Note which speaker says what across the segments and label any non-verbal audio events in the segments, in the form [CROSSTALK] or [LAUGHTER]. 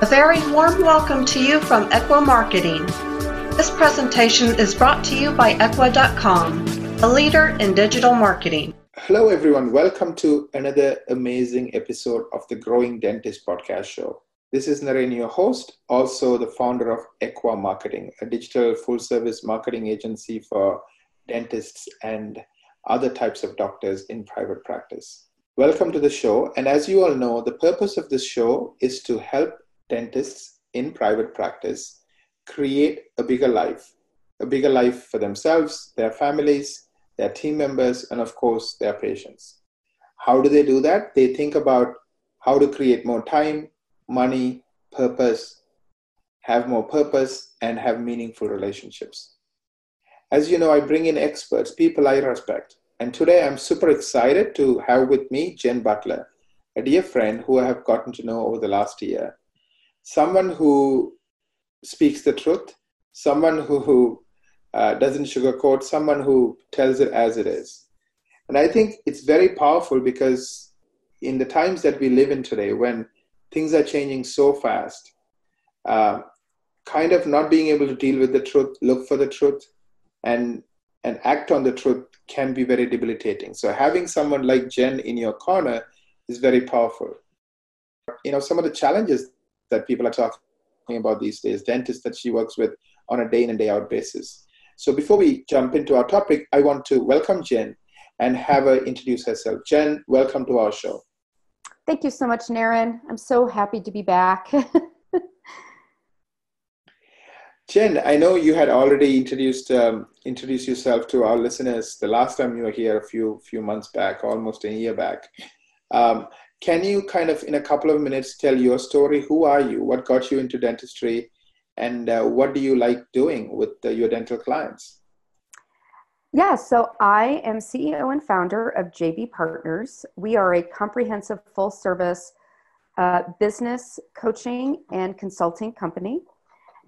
Speaker 1: A very warm welcome to you from Ekwa Marketing. This presentation is brought to you by Ekwa.com, a leader in digital marketing.
Speaker 2: Hello, everyone. Welcome to another amazing episode of the Growing Dentist podcast show. This is Naren, your host, also the founder of Ekwa Marketing, a digital full service marketing agency for dentists and other types of doctors in private practice. Welcome to the show. And as you all know, the purpose of this show is to help dentists in private practice create a bigger life, a bigger life for themselves, their families, their team members, and of course, their patients. How do they do that? They think about how to create more time, money, purpose, have more purpose, and have meaningful relationships. As you know, I bring in experts, people I respect. And today I'm super excited to have with me Jen Butler, a dear friend who I have gotten to know over the last year someone who speaks the truth, someone who, who uh, doesn't sugarcoat, someone who tells it as it is. And I think it's very powerful because in the times that we live in today, when things are changing so fast, uh, kind of not being able to deal with the truth, look for the truth, and and act on the truth can be very debilitating. So having someone like Jen in your corner is very powerful. You know, some of the challenges that people are talking about these days, dentists that she works with on a day in and day out basis. So before we jump into our topic, I want to welcome Jen and have her introduce herself. Jen, welcome to our show.
Speaker 3: Thank you so much, Naren. I'm so happy to be back. [LAUGHS]
Speaker 2: Jen, I know you had already introduced um, introduced yourself to our listeners the last time you were here a few few months back, almost a year back. Um, can you kind of, in a couple of minutes, tell your story? Who are you? What got you into dentistry? And uh, what do you like doing with uh, your dental clients?
Speaker 3: Yeah, so I am CEO and founder of JB Partners. We are a comprehensive full service uh, business coaching and consulting company.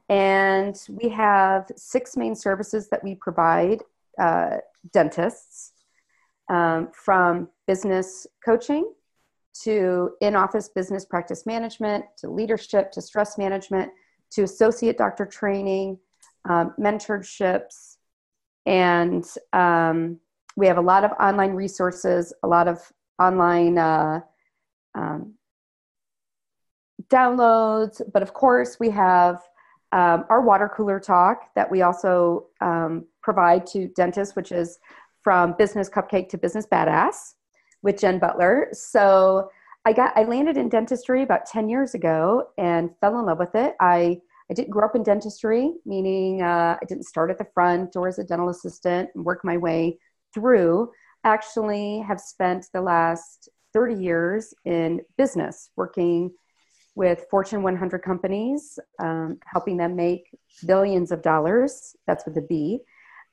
Speaker 3: And we have six main services that we provide uh, dentists um, from business coaching to in office business practice management, to leadership, to stress management, to associate doctor training, um, mentorships, and um, we have a lot of online resources, a lot of online uh, um, downloads, but of course, we have um, our water cooler talk that we also um, provide to dentists, which is from business cupcake to business badass with Jen Butler. So I got I landed in dentistry about 10 years ago and fell in love with it. I I didn't grow up in dentistry, meaning uh, I didn't start at the front or as a dental assistant and work my way through. Actually, have spent the last 30 years in business, working with Fortune 100 companies, um, helping them make billions of dollars. That's with a B.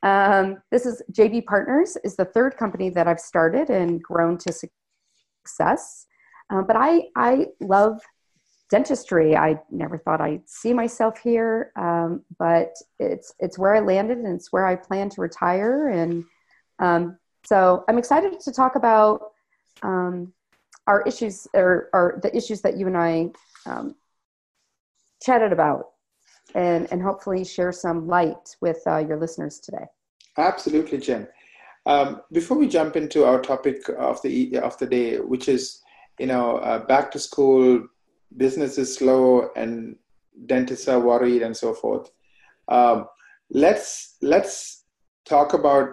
Speaker 3: Um, this is JB Partners is the third company that I've started and grown to success. Um, but I I love dentistry. I never thought I'd see myself here, um, but it's it's where I landed and it's where I plan to retire. And um, so I'm excited to talk about um, our issues or, or, the issues that you and I um, chatted about and, and hopefully share some light with uh, your listeners today.
Speaker 2: Absolutely, Jen. Um, before we jump into our topic of the of the day, which is you know uh, back to school, business is slow, and dentists are worried, and so forth. Um, let's let's talk about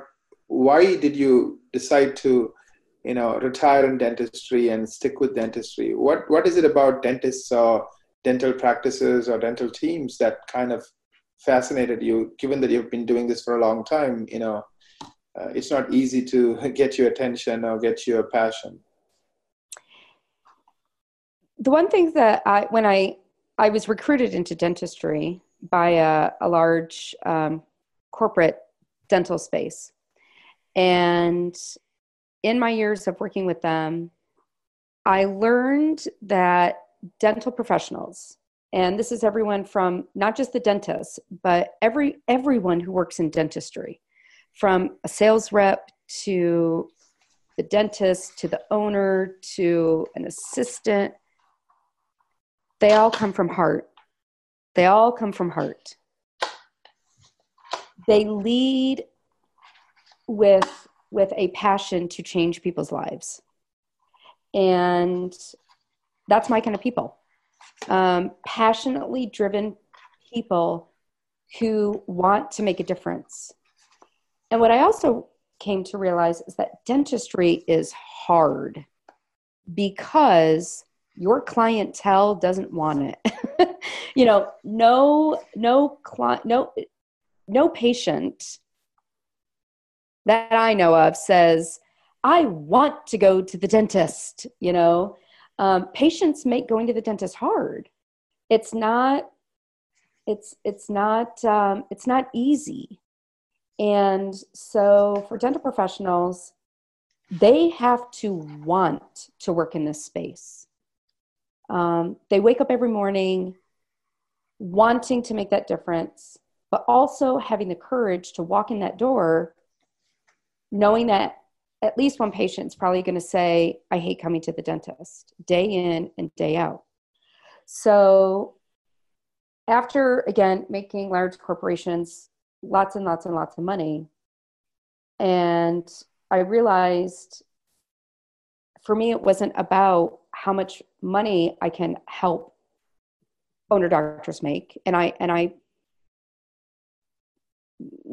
Speaker 2: why did you decide to you know retire in dentistry and stick with dentistry what what is it about dentists or dental practices or dental teams that kind of fascinated you given that you've been doing this for a long time you know uh, it's not easy to [LAUGHS] get your attention or get your passion.
Speaker 3: The one thing that i when i i was recruited into dentistry by a, a large um, corporate dental space. And in my years of working with them i learned that dental professionals and this is everyone from not just the dentists but every everyone who works in dentistry from a sales rep to the dentist to the owner to an assistant they all come from heart. They all come from heart. They lead with with a passion to change people's lives. And that's my kind of people. Um, passionately driven people who want to make a difference. And what I also came to realize is that dentistry is hard because your clientele doesn't want it. [LAUGHS] you know, no no client no no patient that I know of says, I want to go to the dentist, you know. Um, patients make going to the dentist hard. It's not it's it's not um, it's not easy and so for dental professionals they have to want to work in this space um, they wake up every morning wanting to make that difference but also having the courage to walk in that door knowing that at least one patient's probably going to say i hate coming to the dentist day in and day out. So after again making large corporations lots and lots and lots of money and i realized for me it wasn't about how much money i can help owner doctors make and i and i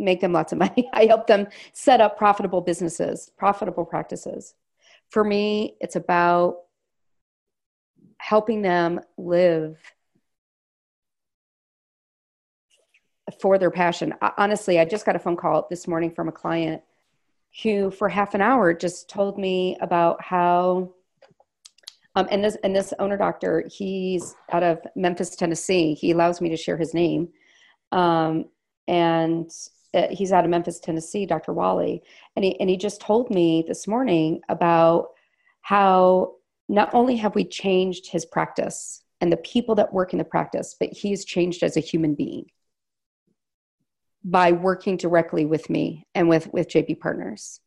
Speaker 3: make them lots of money [LAUGHS] i help them set up profitable businesses profitable practices for me it's about helping them live for their passion. Honestly, I just got a phone call this morning from a client who, for half an hour, just told me about how. Um, and this and this owner doctor, he's out of Memphis, Tennessee. He allows me to share his name, um, and uh, he's out of Memphis, Tennessee. Dr. Wally, and he and he just told me this morning about how not only have we changed his practice and the people that work in the practice, but he's changed as a human being by working directly with me and with with JB Partners.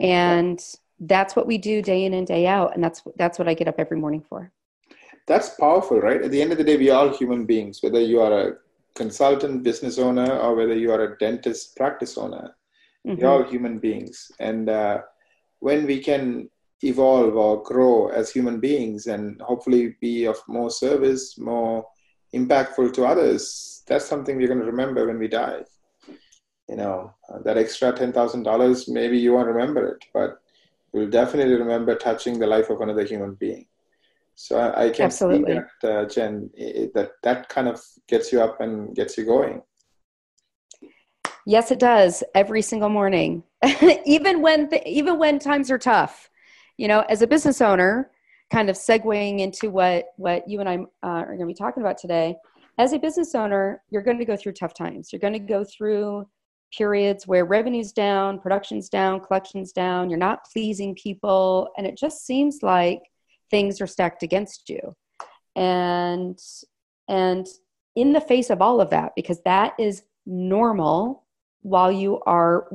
Speaker 3: And that's what we do day in and day out and that's that's what I get up every morning for.
Speaker 2: That's powerful, right? At the end of the day we are human beings whether you are a consultant business owner or whether you are a dentist practice owner. Mm-hmm. We're all human beings and uh, when we can evolve or grow as human beings and hopefully be of more service, more impactful to others, that's something we're going to remember when we die. You know, uh, that extra $10,000, maybe you won't remember it, but you'll definitely remember touching the life of another human being. So I, I can Absolutely. see that, uh, Jen, it, that that kind of gets you up and gets you going.
Speaker 3: Yes, it does every single morning, [LAUGHS] even when th- even when times are tough. You know, as a business owner, kind of segueing into what what you and I uh, are going to be talking about today. As a business owner, you're going to go through tough times. You're going to go through periods where revenue's down, production's down, collection's down. You're not pleasing people, and it just seems like things are stacked against you. And and in the face of all of that, because that is normal while you are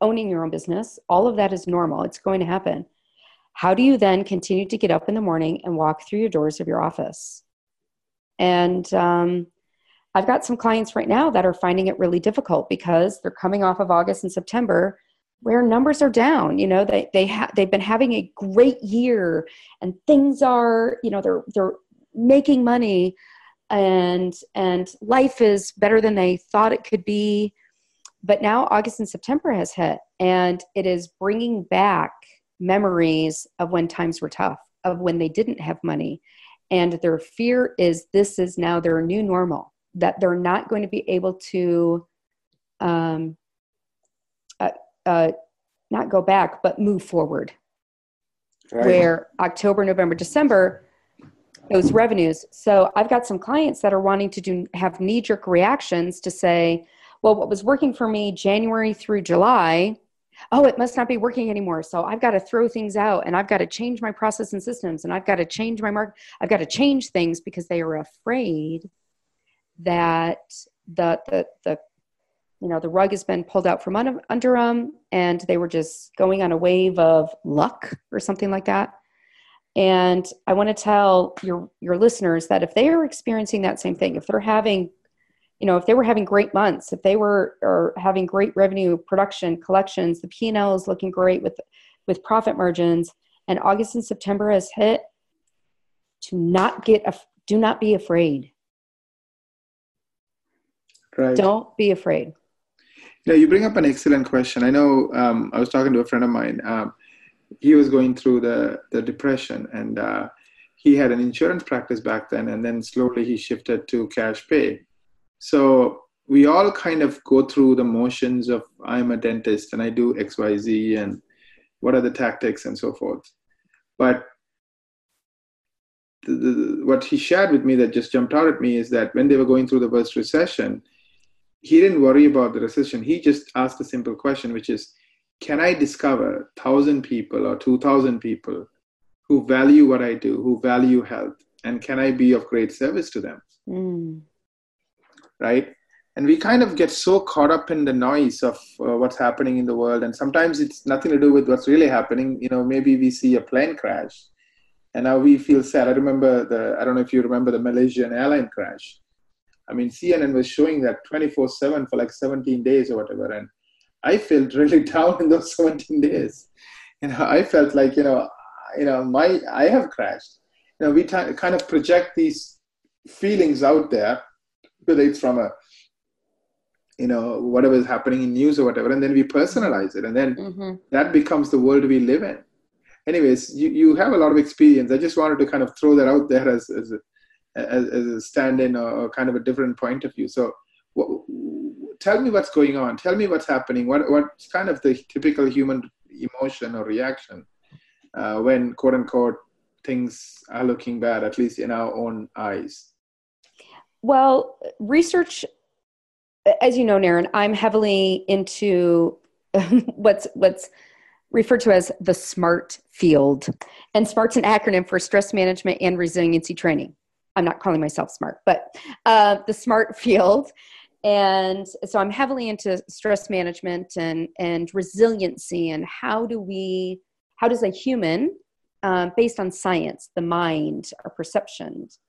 Speaker 3: owning your own business, all of that is normal. It's going to happen how do you then continue to get up in the morning and walk through your doors of your office? And um, I've got some clients right now that are finding it really difficult because they're coming off of August and September where numbers are down you know they they ha- they've been having a great year and things are you know they're they're making money and and life is better than they thought it could be but now August and September has hit and it is bringing back memories of when times were tough, of when they didn't have money. And their fear is this is now their new normal, that they're not going to be able to um, uh, not go back, but move forward. Right. Where October, November, December, those revenues. So I've got some clients that are wanting to do have knee jerk reactions to say, well, what was working for me January through July oh, it must not be working anymore. So I've got to throw things out and I've got to change my process and systems and I've got to change my mark. I've got to change things because they are afraid that the, the, the, you know, the rug has been pulled out from under, under them and they were just going on a wave of luck or something like that. And I want to tell your your listeners that if they are experiencing that same thing, if they're having, you know, if they were having great months, if they were or having great revenue production collections, the P and L is looking great with with profit margins, and August and September has hit, to not get a, do not be afraid.
Speaker 2: Right.
Speaker 3: Don't be afraid.
Speaker 2: Yeah, you bring up an excellent question. I know um, I was talking to a friend of mine. Um, he was going through the, the depression and uh, he had an insurance practice back then and then slowly he shifted to cash pay so we all kind of go through the motions of i'm a dentist and i do xyz and what are the tactics and so forth but the, the, what he shared with me that just jumped out at me is that when they were going through the worst recession he didn't worry about the recession he just asked a simple question which is can I discover 1,000 people or 2,000 people who value what I do, who value health, and can I be of great service to them? Mm. Right? And we kind of get so caught up in the noise of uh, what's happening in the world, and sometimes it's nothing to do with what's really happening. You know, maybe we see a plane crash, and now we feel sad. I remember the, I don't know if you remember the Malaysian airline crash. I mean, CNN was showing that 24 7 for like 17 days or whatever, and I felt really [LAUGHS] down in those 17 days. You know, I felt like, you know, you know, my, I have crashed. You know, we t- kind of project these feelings out there, whether it's from a, you know, whatever is happening in news or whatever, and then we personalize it. And then mm-hmm. that becomes the world we live in. Anyways, you, you have a lot of experience. I just wanted to kind of throw that out there as, as a, as, as a stand-in or, or kind of a different point of view. So tell me what's going on. Tell me what's happening. What what's kind of the typical human emotion or reaction uh, when quote unquote things are looking bad, at least in our own eyes?
Speaker 3: Well, research, as you know, Naren, I'm heavily into [LAUGHS] what's what's referred to as the SMART field, and SMART's an acronym for stress management and resiliency training. I'm not calling myself smart, but uh, the SMART [LAUGHS] field. And so i'm heavily into stress management and and resiliency and how do we how does a human um, based on science the mind our perceptions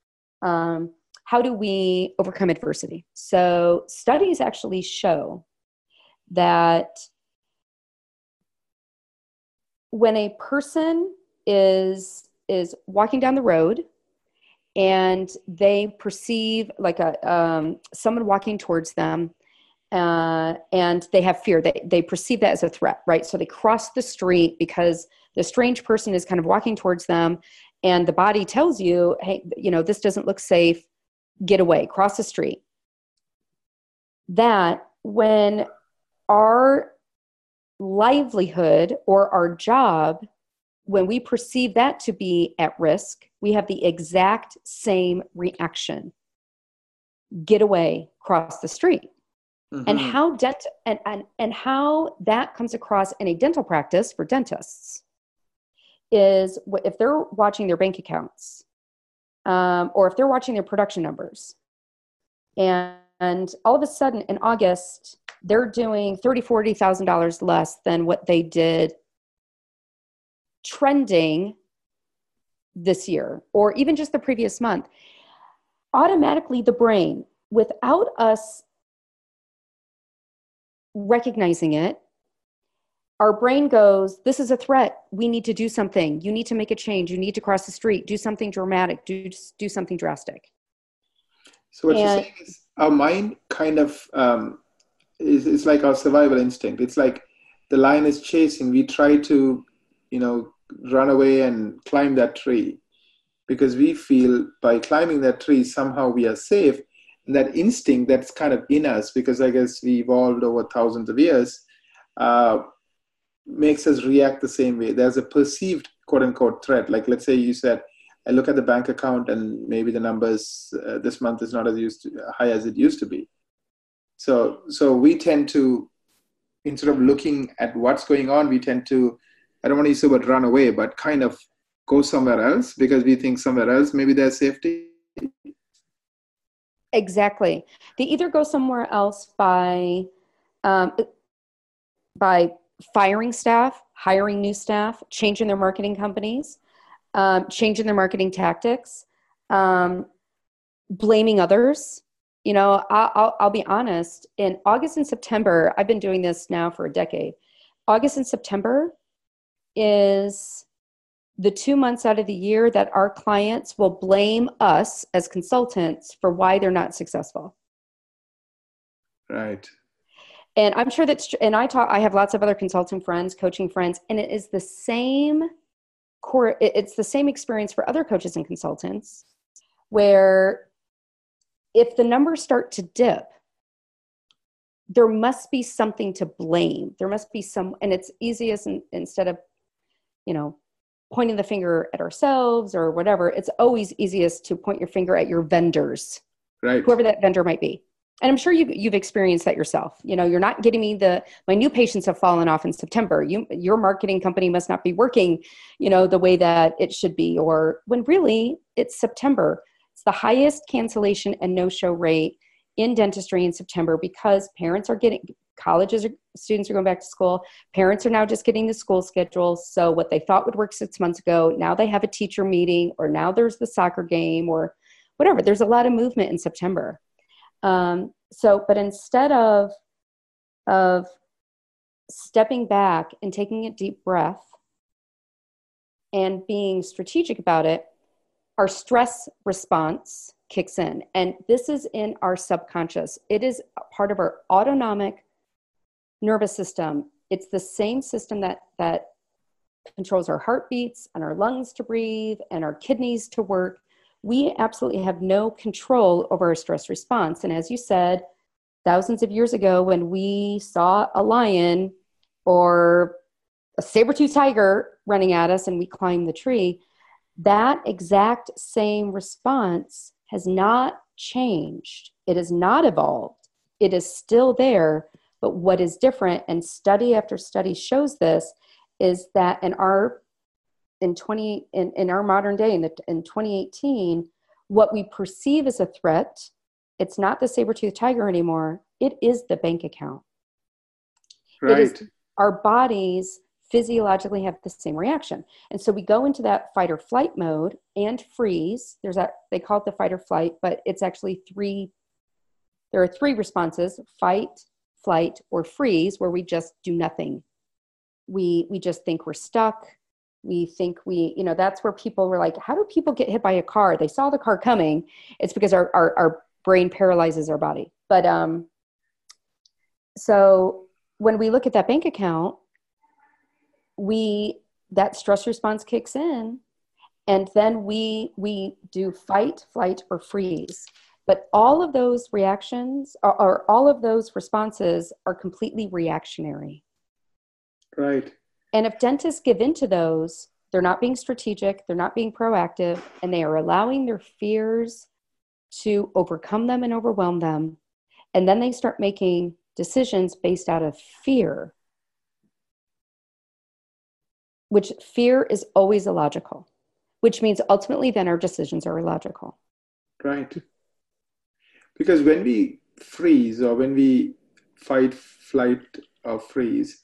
Speaker 3: um, how do we overcome adversity? So studies actually show that when a person is is walking down the road and they perceive like a um, someone walking towards them uh, and they have fear. They, they perceive that as a threat right? So they cross the street because the strange person is kind of walking towards them and the body tells you hey you know this doesn't look safe. Get away. Cross the street. That when our livelihood or our job when we perceive that to be at risk, we have the exact same reaction get away, cross the street. Mm-hmm. And how dent and, and and how that comes across in a dental practice for dentists is if they're watching their bank accounts um, or if they're watching their production numbers and, and all of a sudden in august they're doing thirty forty thousand dollars less than what they did trending this year or even just the previous month, automatically the brain, without us recognizing it, our brain goes, This is a threat. We need to do something. You need to make a change. You need to cross the street, do something dramatic, do, do something drastic.
Speaker 2: So, what and, you're saying is our mind kind of um, is, is like our survival instinct. It's like the lion is chasing. We try to, you know, run away and climb that tree. Because we feel by climbing that tree somehow we are safe. And that instinct that's kind of in us because i guess we evolved over thousands of years uh, makes us react the same way. There's a perceived quote unquote threat. Like let's say you said i look at the bank account and maybe the numbers uh, this month is not as used to, high as it used to be. So so we tend to instead of looking at what's going on we tend to I don't want to use the word run away, but kind of go somewhere else because we think somewhere else maybe there's safety.
Speaker 3: Exactly. They either go somewhere else by um, by firing staff, hiring new staff, changing their marketing companies, um, changing their marketing tactics, um, blaming others. You know, I'll, I'll, I'll be honest. In August and September, I've been doing this now for a decade. August and September is the two months out of the year that our clients will blame us as consultants for why they're not successful.
Speaker 2: Right.
Speaker 3: And I'm sure that's, and I talk, I have lots of other consulting friends, coaching friends, and it is the same core, it's the same experience for other coaches and consultants where if the numbers start to dip, there must be something to blame. There must be some, and it's easiest in, instead of, you know, pointing the finger at ourselves or whatever, it's always easiest to point your finger at your vendors,
Speaker 2: right?
Speaker 3: Whoever that vendor might be. And I'm sure you, you've experienced that yourself. You know, you're not getting me the my new patients have fallen off in September. You your marketing company must not be working, you know, the way that it should be. Or when really it's September. It's the highest cancellation and no show rate in dentistry in September because parents are getting colleges are, students are going back to school. Parents are now just getting the school schedules so what they thought would work six months ago now they have a teacher meeting or now there's the soccer game or whatever. There's a lot of movement in september. Um, so but instead of of stepping back and taking a deep breath and being strategic about it our stress response kicks in. And this is in our subconscious. It is part of our autonomic nervous system. It's the same system that, that controls our heartbeats and our lungs to breathe and our kidneys to work. We absolutely have no control over our stress response. And as you said, thousands of years ago, when we saw a lion or a saber tooth tiger running at us and we climbed the tree, that exact same response has not changed. It has not evolved. It is still there, but what is different, and study after study shows this, is that in our in 20 in, in our modern day in, the, in 2018 what we perceive as a threat it's not the saber-toothed tiger anymore it is the bank account.
Speaker 2: Right.
Speaker 3: it is our bodies physiologically have the same reaction. And so we go into that fight or flight mode and freeze. There's that they call it the fight or flight but it's actually three there are three responses fight flight, or freeze, where we just do nothing. We, we just think we're stuck. We think we, you know, that's where people were like, how do people get hit by a car? They saw the car coming. It's because our, our, our brain paralyzes our body. But um, so when we look at that bank account, we that stress response kicks in and then we we do fight flight or freeze but all of those reactions or, or all of those responses are completely reactionary.
Speaker 2: Right.
Speaker 3: And if dentists give into those, they're not being strategic, they're not being proactive, and they are allowing their fears to overcome them and overwhelm them. And then they start making decisions based out of fear, which fear is always illogical, which means ultimately then our decisions are illogical.
Speaker 2: Right. Because when we freeze or when we fight, flight, or freeze,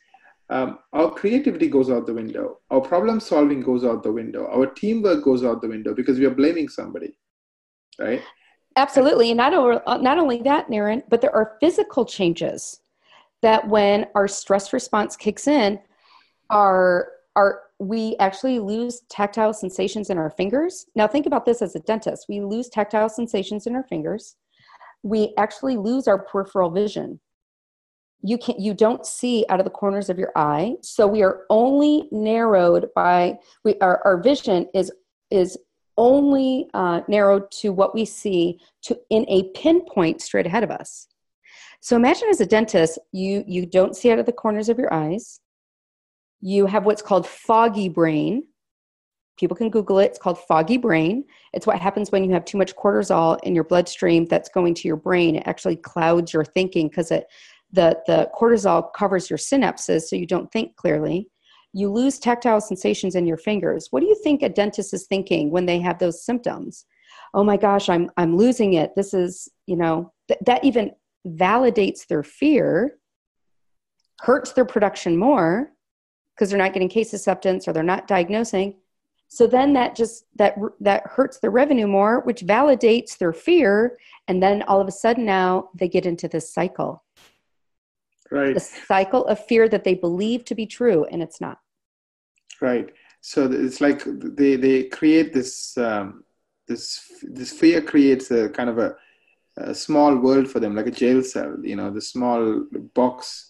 Speaker 2: um, our creativity goes out the window. Our problem solving goes out the window. Our teamwork goes out the window because we are blaming somebody, right?
Speaker 3: Absolutely. And not, over, not only that, Naren, but there are physical changes that when our stress response kicks in, our, our, we actually lose tactile sensations in our fingers. Now, think about this as a dentist. We lose tactile sensations in our fingers we actually lose our peripheral vision. You can't, you don't see out of the corners of your eye. So we are only narrowed by we our, our vision is is only uh, narrowed to what we see to in a pinpoint straight ahead of us. So imagine as a dentist you you don't see out of the corners of your eyes. You have what's called foggy brain People can Google it. It's called foggy brain. It's what happens when you have too much cortisol in your bloodstream that's going to your brain. It actually clouds your thinking because it the, the cortisol covers your synapses so you don't think clearly. You lose tactile sensations in your fingers. What do you think a dentist is thinking when they have those symptoms? Oh my gosh, I'm I'm losing it. This is, you know, th- that even validates their fear, hurts their production more because they're not getting case acceptance or they're not diagnosing So then that just that that hurts their revenue more, which validates their fear, and then all of a sudden now they get into this cycle.
Speaker 2: Right.
Speaker 3: The cycle of fear that they believe to be true and it's not.
Speaker 2: Right. So it's like they they create this um, this this fear creates a kind of a, a small world for them, like a jail cell. You know, the small box,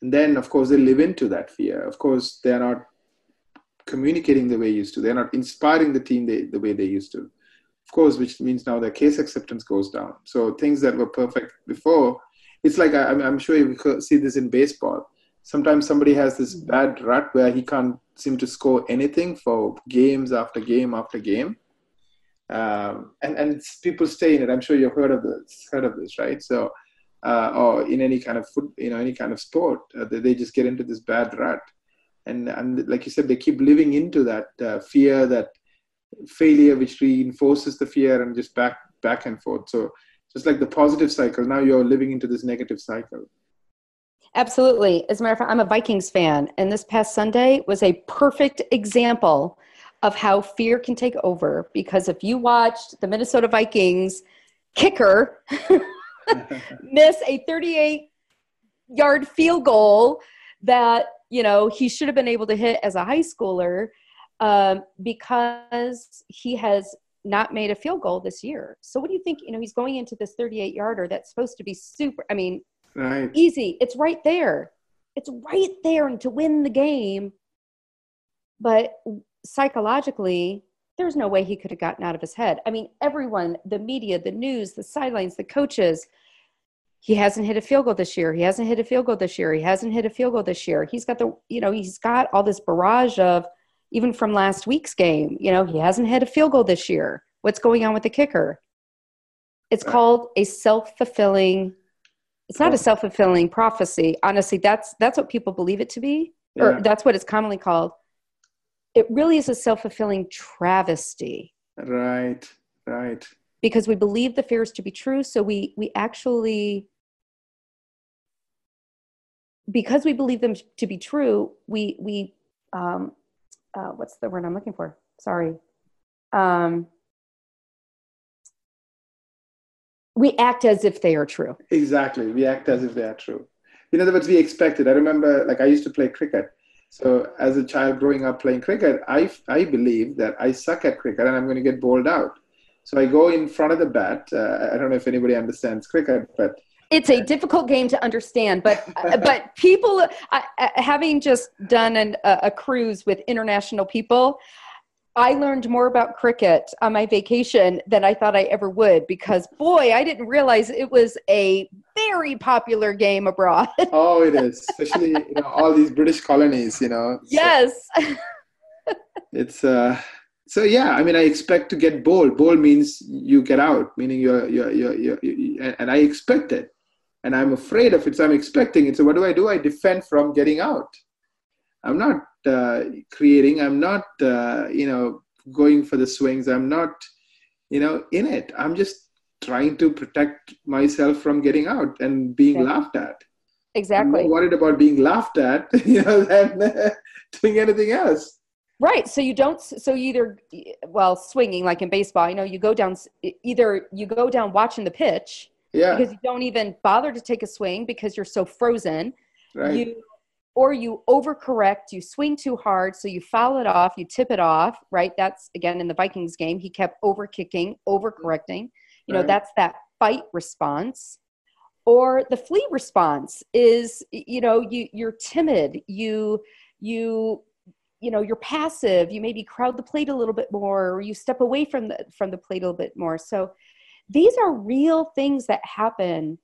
Speaker 2: and then of course they live into that fear. Of course, they are not communicating the way used to. They're not inspiring the team the way they used to. Of course, which means now their case acceptance goes down. So things that were perfect before, it's like I, I'm sure you see this in baseball. Sometimes somebody has this bad rut where he can't seem to score anything for games after game after game. Um, and and people stay in it. I'm sure you've heard of this, heard of this, right? So, uh, or in any kind of foot, you know, any kind of sport, uh, they just get into this bad rut and and like you said they keep living into that uh, fear that failure which reinforces the fear and just back back and forth. So just like the positive cycle now you're living into this negative cycle.
Speaker 3: Absolutely. As a matter of fact i'm a vikings fan and this past sunday was a perfect example of how fear can take over because if you watched the minnesota vikings kicker [LAUGHS] [LAUGHS] miss a 38 yard field goal that you know he should have been able to hit as a high schooler um, because he has not made a field goal this year. So what do you think? You know, he's going into this 38 yarder that's supposed to be super. I mean, right. easy. It's right there. It's right there and to win the game. But psychologically, there's no way he could have gotten out of his head. I mean, everyone, the media, the news, the sidelines, the coaches, he hasn't hit a field goal this year. He hasn't hit a field goal this year. He hasn't hit a field goal this year. He's got the, you know, he's got all this barrage of, even from last week's game, you know, he hasn't hit a field goal this year. What's going on with the kicker? It's called a self fulfilling, it's not a self fulfilling prophecy. Honestly, that's, that's what people believe it to be, or yeah. that's what it's commonly called. It really is a self fulfilling travesty.
Speaker 2: Right, right.
Speaker 3: Because we believe the fears to be true. So we, we actually because we believe them to be true, we we um, uh, what's the word I'm looking for? Sorry. Um, we act as if they are true.
Speaker 2: Exactly, we act as if they are true. In other words, we expect it. I remember, like, I used to play cricket. So, as a child growing up playing cricket, I I believe that I suck at cricket and I'm going to get bowled out. So I go in front of the bat. Uh, I don't know if anybody understands cricket, but
Speaker 3: it's a difficult game to understand but [LAUGHS] but people uh, having just done an, a cruise with international people i learned more about cricket on my vacation than i thought i ever would because boy i didn't realize it was a very popular game abroad. [LAUGHS]
Speaker 2: Oh it is. Especially you know, all these british colonies you know
Speaker 3: yes.
Speaker 2: So [LAUGHS] it's uh so yeah i mean i expect to get bowl bowl means you get out meaning you're you're, you're, you're, you're and i expect it and I'm afraid of it, so I'm expecting it. So what do I do? I defend from getting out. I'm not uh, creating. I'm not, uh, you know, going for the swings. I'm not, you know, in it. I'm just trying to protect myself from getting out and being okay. laughed at.
Speaker 3: Exactly.
Speaker 2: I'm worried about being laughed at, [LAUGHS] you know, than doing anything else.
Speaker 3: Right. So you don't. So you either, well, swinging like in baseball. You know, you go down. Either you go down watching the pitch
Speaker 2: yeah.
Speaker 3: because you don't even bother to take a swing because you're so frozen.
Speaker 2: Right.
Speaker 3: You or you overcorrect, you swing too hard, so you foul it off, you tip it off, right? That's again in the Vikings game, he kept over kicking, overcorrecting. You know, right. that's that fight response. Or the flee response is, you know, you you're timid, you you you know you're passive you maybe crowd the plate a little bit more or you step away from the from the plate a little bit more so these are real things that happen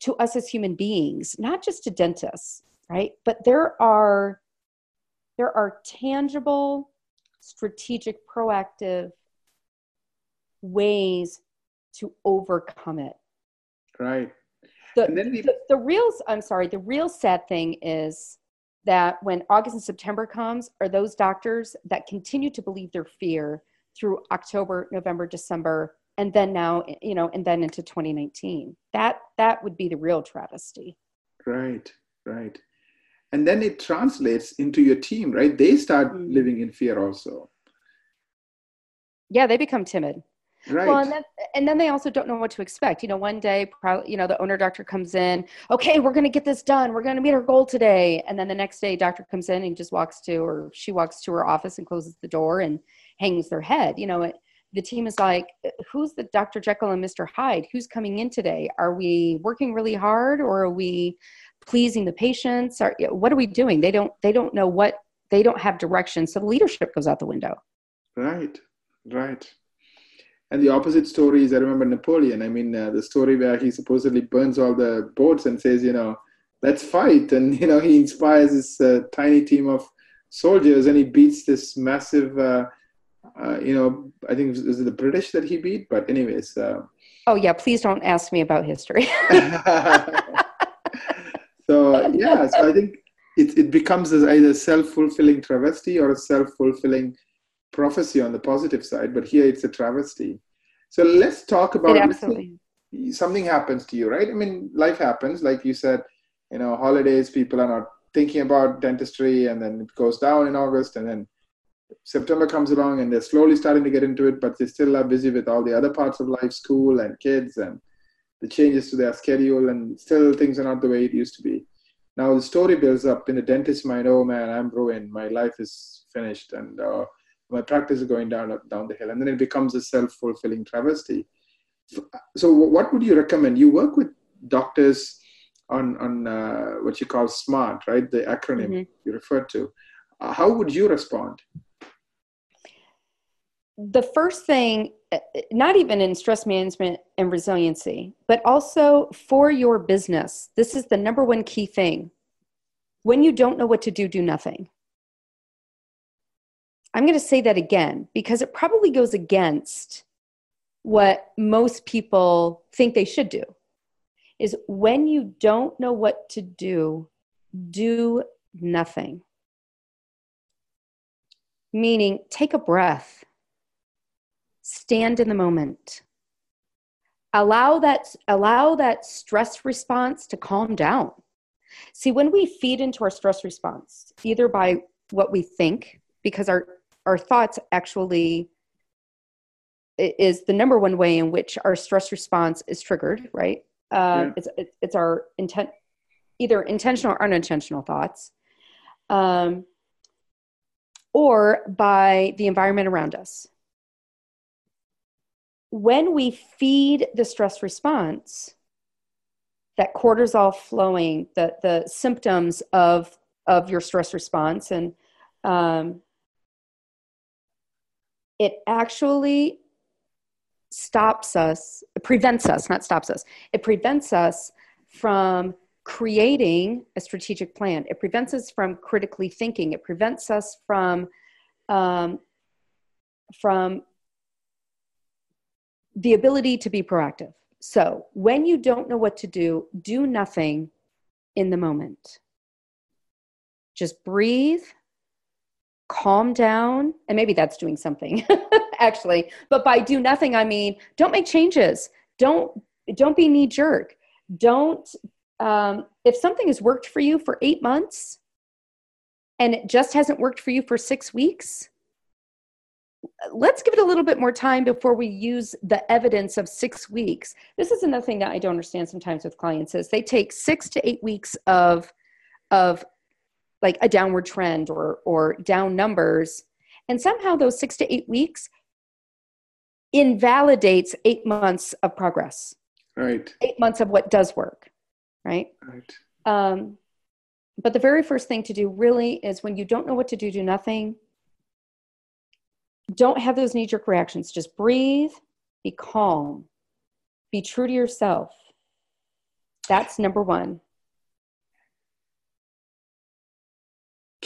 Speaker 3: to us as human beings, not just to dentists, right? But there are there are tangible, strategic, proactive ways to overcome it.
Speaker 2: Right.
Speaker 3: The, we... the, the real I'm sorry, the real sad thing is that when August and September comes, are those doctors that continue to believe their fear through October, November, December, and then now you know and then into 2019 that that would be the real travesty.
Speaker 2: Right right. And then it translates into your team right? They start mm-hmm. living in fear also.
Speaker 3: Yeah they become timid.
Speaker 2: Right.
Speaker 3: well and then, and then they also don't know what to expect. You know one day probably you know the owner doctor comes in okay we're going to get this done. We're going to meet our goal today. And then the next day doctor comes in and just walks to or she walks to her office and closes the door and hangs their head you know it, the team is like who's the dr jekyll and mr hyde who's coming in today are we working really hard or are we pleasing the patients or what are we doing they don't they don't know what they don't have direction so the leadership goes out the window
Speaker 2: Right, right. And the opposite story is I remember Napoleon. I mean, uh, the story where he supposedly burns all the boats and says, you know, let's fight. And, you know, he inspires this uh, tiny team of soldiers and he beats this massive, uh, uh, you know, I think it was, it the British that he beat. But, anyways. Uh,
Speaker 3: oh, yeah, please don't ask me about history. [LAUGHS] [LAUGHS]
Speaker 2: so, yeah, so I think it, it becomes either self fulfilling travesty or a self fulfilling prophecy on the positive side, but here it's a travesty. So let's talk about
Speaker 3: it absolutely.
Speaker 2: something happens to you, right? I mean, life happens, like you said, you know, holidays, people are not thinking about dentistry, and then it goes down in August, and then September comes along, and they're slowly starting to get into it, but they still are busy with all the other parts of life, school and kids, and the changes to their schedule, and still things are not the way it used to be. Now the story builds up in the dentist's mind. Oh man, I'm ruined. My life is finished, and uh, my practice is going down down the hill and then it becomes a self-fulfilling travesty so what would you recommend you work with doctors on on uh, what you call smart right the acronym mm-hmm. you referred to uh, how would you respond
Speaker 3: the first thing uh, not even in stress management and resiliency but also for your business this is the number one key thing when you don't know what to do do nothing I'm going to say that again because it probably goes against what most people think they should do. Is when you don't know what to do, do nothing. Meaning, take a breath, stand in the moment. Allow that, allow that stress response to calm down. See, when we feed into our stress response, either by what we think, because our our thoughts actually is the number one way in which our stress response is triggered right uh, yeah. it's, it's our intent either intentional or unintentional thoughts um, or by the environment around us when we feed the stress response that cortisol flowing the, the symptoms of of your stress response and um, it actually stops us, prevents us, not stops us, it prevents us from creating a strategic plan. It prevents us from critically thinking. It prevents us from um, from the ability to be proactive. So when you don't know what to do, do nothing in the moment. Just breathe calm down and maybe that's doing something [LAUGHS] actually but by do nothing i mean don't make changes don't don't be knee jerk don't um, if something has worked for you for eight months and it just hasn't worked for you for six weeks let's give it a little bit more time before we use the evidence of six weeks. This is another thing that i don't understand sometimes with clients is they take six to eight weeks of of like a downward trend or or down numbers. And somehow those 6 to 8 weeks invalidates 8 months of progress.
Speaker 2: Right.
Speaker 3: 8 months of what does work right?
Speaker 2: Right.
Speaker 3: Um but the very first thing to do really is when you don't know what to do do nothing don't have those knee jerk reactions just breathe be calm be true to yourself that's number 1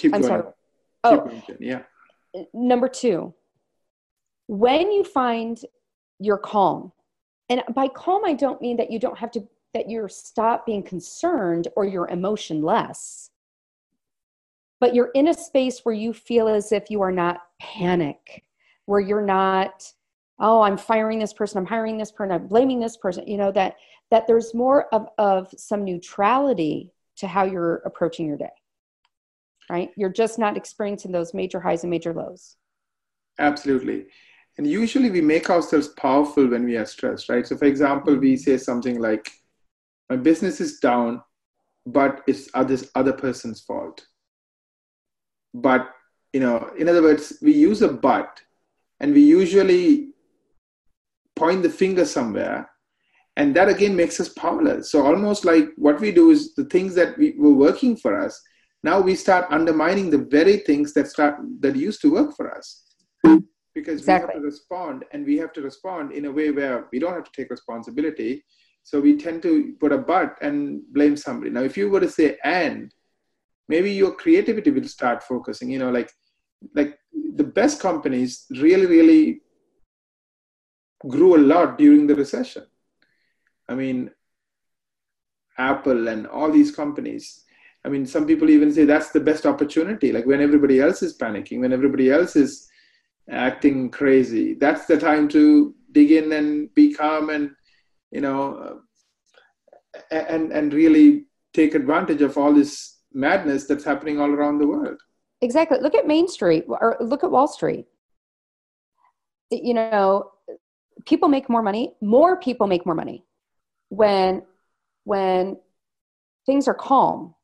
Speaker 2: Keep
Speaker 3: I'm
Speaker 2: going.
Speaker 3: sorry.
Speaker 2: Keep
Speaker 3: oh,
Speaker 2: going, yeah.
Speaker 3: Number two, when you find you're calm, and by calm, I don't mean that you don't have to, that you're stop being concerned or you're emotionless, but you're in a space where you feel as if you are not panic, where you're not, oh, I'm firing this person, I'm hiring this person, I'm blaming this person, you know, that, that there's more of, of some neutrality to how you're approaching your day right? You're just not experiencing those major highs and major lows.
Speaker 2: Absolutely. And usually we make ourselves powerful when we are stressed, right? So, for example, we say something like, My business is down, but it's others, other person's fault. But, you know, in other words, we use a but and we usually point the finger somewhere and that again makes us powerless. So almost like what we do is the things that we were working for us now we start undermining the very things that start that used to work for us. Because exactly. we have to respond and we have to respond in a way where we don't have to take responsibility. So we tend to put a but and blame somebody. Now if you were to say and maybe your creativity will start focusing you know like like the best companies really really grew a lot during the recession i mean apple and all these companies I mean, some people even say that's the best opportunity. Like when everybody else is panicking, when everybody else is acting crazy, that's the time to dig in and be calm and, you know, and and really take advantage of all this madness that's happening all around the world.
Speaker 3: Exactly. Look at Main Street or look at Wall Street. You know, people make more money. More people make more money when when things are calm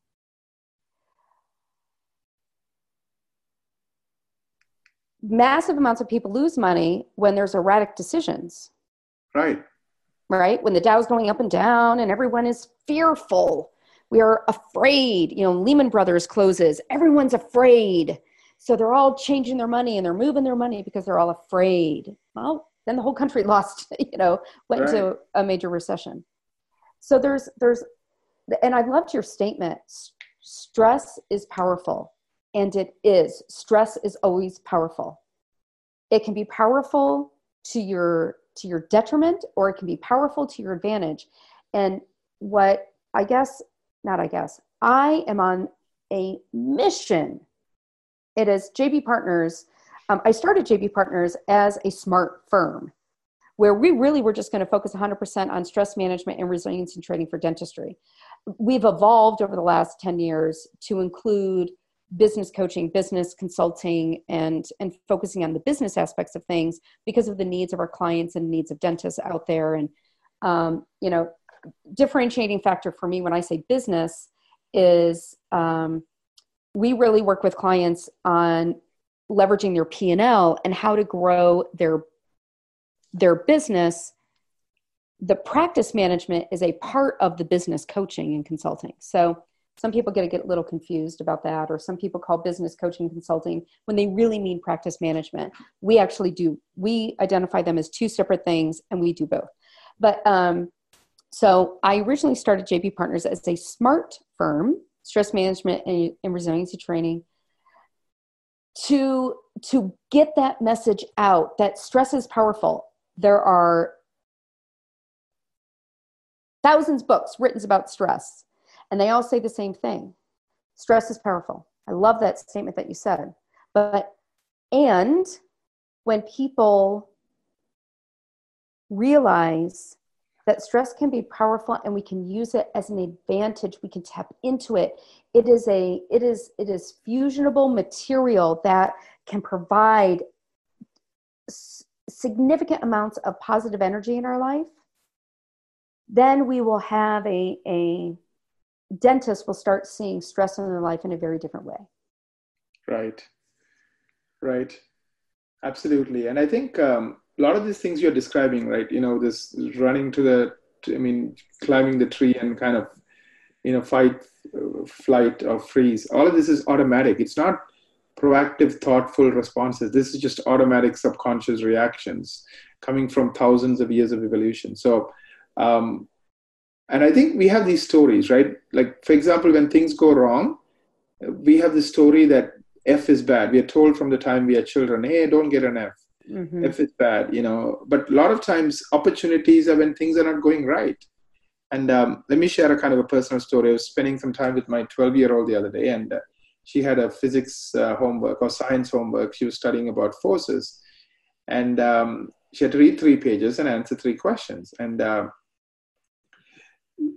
Speaker 3: massive amounts of people lose money when there's erratic decisions.
Speaker 2: Right.
Speaker 3: Right? When the Dow's going up and down and everyone is fearful. We are afraid. You know, Lehman Brothers closes. Everyone's afraid. So they're all changing their money and they're moving their money because they're all afraid. Well, then the whole country [LAUGHS] lost, you know, went right. into a major recession. So there's there's and I loved your statement. Stress is powerful and it is. Stress is always powerful. It can be powerful to your to your detriment or it can be powerful to your advantage. And what I guess, not I guess, I am on a mission. It is JB Partners. Um, I started JB Partners as a smart firm where we really were just going to focus 100% on stress management and resilience and training for dentistry. We've evolved over the last 10 years to include business coaching, business consulting, and and focusing on the business aspects of things because of the needs of our clients and needs of dentists out there. And um, you know, differentiating factor for me when I say business is um, we really work with clients on leveraging their P and how to grow their their business. The practice management is a part of the business coaching and consulting. So some people get a, get a little confused about that or some people call business coaching consulting when they really mean practice management we actually do we identify them as two separate things and we do both but um, so i originally started JB partners as a smart firm stress management and, and resiliency training to to get that message out that stress is powerful there are thousands of books written about stress and they all say the same thing stress is powerful. I love that statement that you said. But, and when people realize that stress can be powerful and we can use it as an advantage. We can tap into it. It is a it is it is fusionable material that can provide s- significant amounts of positive energy in our life. Then we will have a a dentist will start seeing stress in their life in a very different way.
Speaker 2: Right, right, absolutely. And I think um, a lot of these things you're describing, right? You know, this running to the, I mean, climbing the tree and kind of, you know, fight, flight, or freeze. All of this is automatic. It's not proactive, thoughtful responses. This is just automatic subconscious reactions coming from thousands of years of evolution. So, um, and I think we have these stories, right? Like, for example, when things go wrong, we have the story that F is bad. We are told from the time we are children, hey, don't get an F. Mm-hmm. F is bad, you know. But a lot of times, opportunities are when things are not going right. And um, let me share a kind of a personal story. I was spending some time with my 12 year old the other day, and uh, she had a physics uh, homework or science homework. She was studying about forces. And um, she had to read three pages and answer three questions. And uh,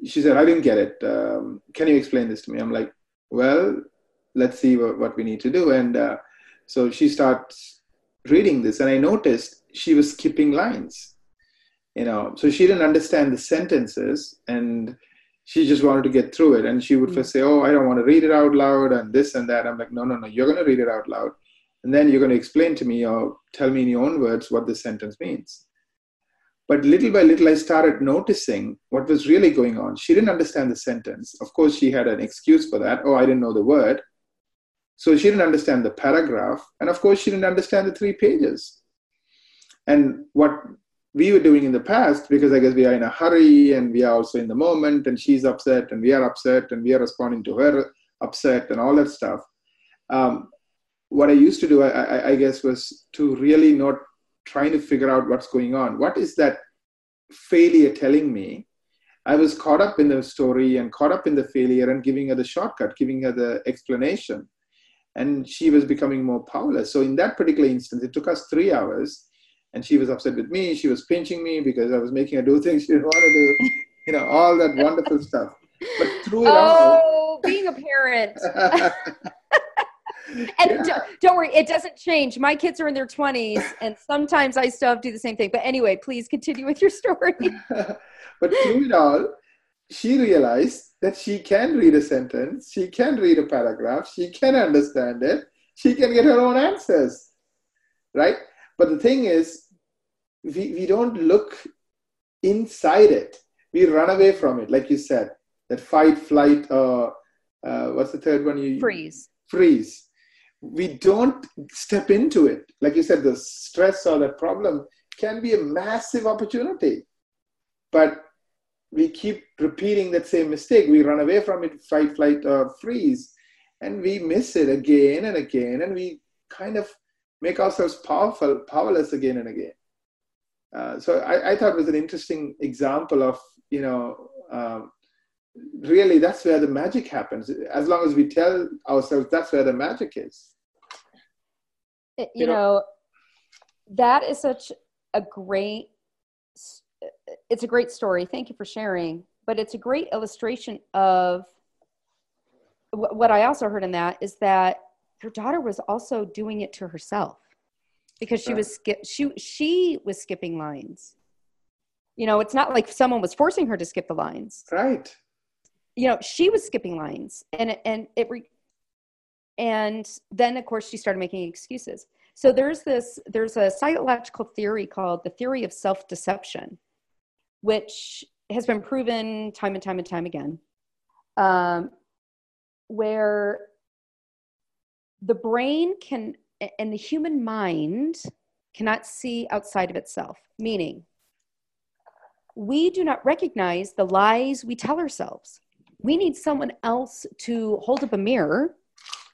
Speaker 2: she said, I didn't get it. Um, can you explain this to me? I'm like, well, let's see what, what we need to do. And uh, so she starts reading this and I noticed she was skipping lines. You know, so she didn't understand the sentences and she just wanted to get through it. And she would mm-hmm. first say, Oh, I don't want to read it out loud and this and that. I'm like, No, no, no, you're going to read it out loud. And then you're going to explain to me or tell me in your own words what the sentence means. But little by little, I started noticing what was really going on. She didn't understand the sentence. Of course, she had an excuse for that. Oh, I didn't know the word. So she didn't understand the paragraph. And of course, she didn't understand the three pages. And what we were doing in the past, because I guess we are in a hurry and we are also in the moment, and she's upset and we are upset and we are responding to her upset and all that stuff. Um, what I used to do, I, I, guess, was to really not trying to figure out what's going on. What is that failure telling me? I was caught up in the story and caught up in the failure and giving her the shortcut, giving her the explanation. And she was becoming more powerless. So, in that particular instance, it took us three hours. And she was upset with me. She was pinching me because I was making her do things she didn't want to do, [LAUGHS] you know, all that wonderful stuff. But through it oh,
Speaker 3: all. Being a parent. [LAUGHS] and yeah. don't, don't, worry, it doesn't change. My kids are in their 20s, and sometimes I still have to do the same thing. But anyway, please continue with your story. [LAUGHS]
Speaker 2: but through it all, she realized that she can read a sentence, she can read a paragraph, she can understand it, she can get her own answers. Right? But the thing is, we, we don't look inside it. We run away from it, like you said. That fight, flight, or uh, what's the third one? You
Speaker 3: freeze.
Speaker 2: Freeze we don't step into it. Like you said, the stress or the problem can be a massive opportunity. But we keep repeating that same mistake. We run away from it, fight, flight, or freeze, and we miss it again and again, and we kind of make ourselves powerful, powerless again and again. Uh, so I, I, thought it was an interesting example of, you know, um, really that's where the magic happens. As long as we tell ourselves that's where the magic is
Speaker 3: you, you know, know that is such a great it's a great story. Thank you for sharing. But it's a great illustration of what i also heard in that is that your daughter was also doing it to herself because she was skip she she was skipping lines. You know it's not like someone was forcing her to skip the lines.
Speaker 2: Right.
Speaker 3: You know she was skipping lines and and it re- and then of course she started making excuses. So there's this there's a psychological theory called the theory of self-deception which has been proven time and time and time again um, where the brain can and the human mind cannot see outside of itself meaning we do not recognize the lies we tell ourselves. We need someone else to hold up a mirror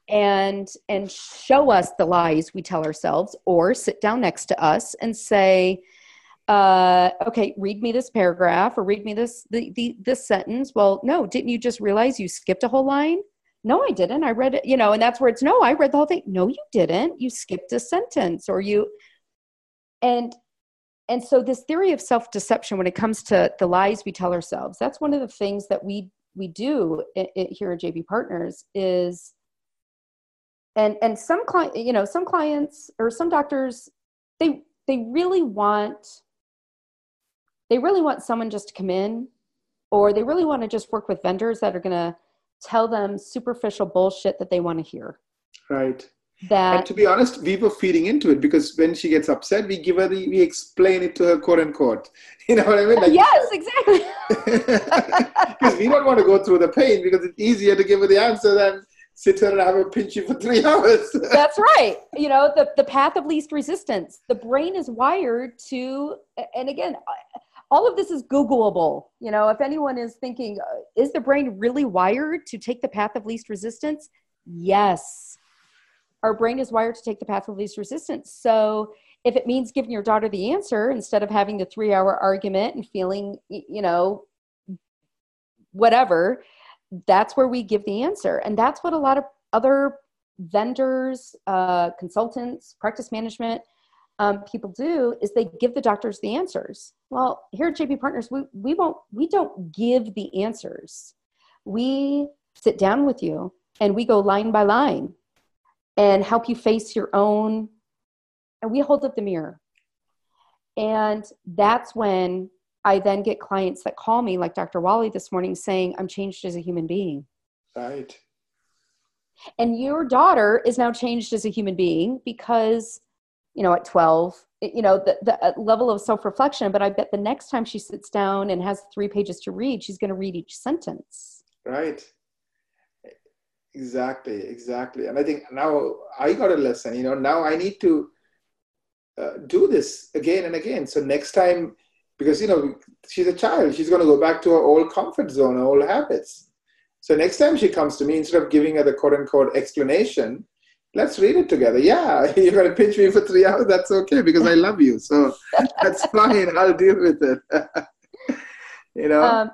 Speaker 3: and and show us the lies we tell ourselves or sit down next to us and say uh, okay read me this paragraph or read me this the, the this sentence. Well no didn't you just realize you skipped a whole line? No i didn't. I read it you know and that's where it's no i read the whole thing. No you didn't. You skipped a sentence or you and and so this theory of self-deception when it comes to the lies we tell ourselves that's one of the things that we we do it, it, here at jb partners is and and some client you know some clients or some doctors they they really want they really want someone just to come in or they really want to just work with vendors that are going to tell them superficial bullshit that they want to hear
Speaker 2: right that and to be honest we were feeding into it because when she gets upset we give her the we explain it to her quote unquote [LAUGHS] you know what i mean like,
Speaker 3: yes exactly [LAUGHS]
Speaker 2: because we don't want to go through the pain because it's easier to give her the answer than sit there and have a pinch you for three [LAUGHS] hours.
Speaker 3: That's right. You know, the, the path of least resistance. The brain is wired to, and again, all of this is Googleable. You know, if anyone is thinking, uh, is the brain really wired to take the path of least resistance? Yes. Our brain is wired to take the path of least resistance. So if it means giving your daughter the answer instead of having the three hour argument and feeling, you know, whatever, that's where we give the answer. And that's what a lot of other vendors, uh, consultants, practice management um, people do is they give the doctors the answers. Well, here at JB Partners, we, we won't, we don't give the answers. We sit down with you and we go line by line and help you face your own and we hold up the mirror. And that's when I then get clients that call me, like Dr. Wally this morning, saying, I'm changed as a human being.
Speaker 2: Right.
Speaker 3: And your daughter is now changed as a human being because, you know, at 12, you know, the, the uh, level of self reflection. But I bet the next time she sits down and has three pages to read, she's going to read each sentence.
Speaker 2: Right. Exactly, exactly. And I think now I got a lesson, you know, now I need to uh, do this again and again. So next time, because, you know, she's a child, she's going to go back to her old comfort zone, her old habits. So next time she comes to me, instead of giving her the quote unquote explanation, let's read it together. Yeah, you're going to pinch me for three hours. That's okay because I love you. So [LAUGHS] that's fine. I'll deal with it. [LAUGHS] you know? Um,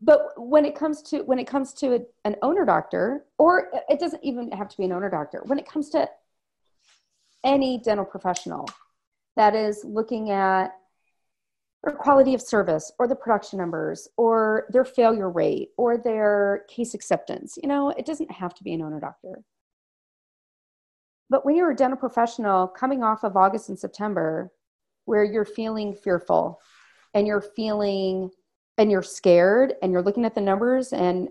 Speaker 3: but when it comes to when it comes to a, an owner doctor or it doesn't even have to be an owner doctor when it comes to any dental professional that is looking at their quality of service or the production numbers or their failure rate or their case acceptance you know it doesn't have to be an owner doctor but when you're a dental professional coming off of august and september where you're feeling fearful and you're feeling and you're scared and you're looking at the numbers and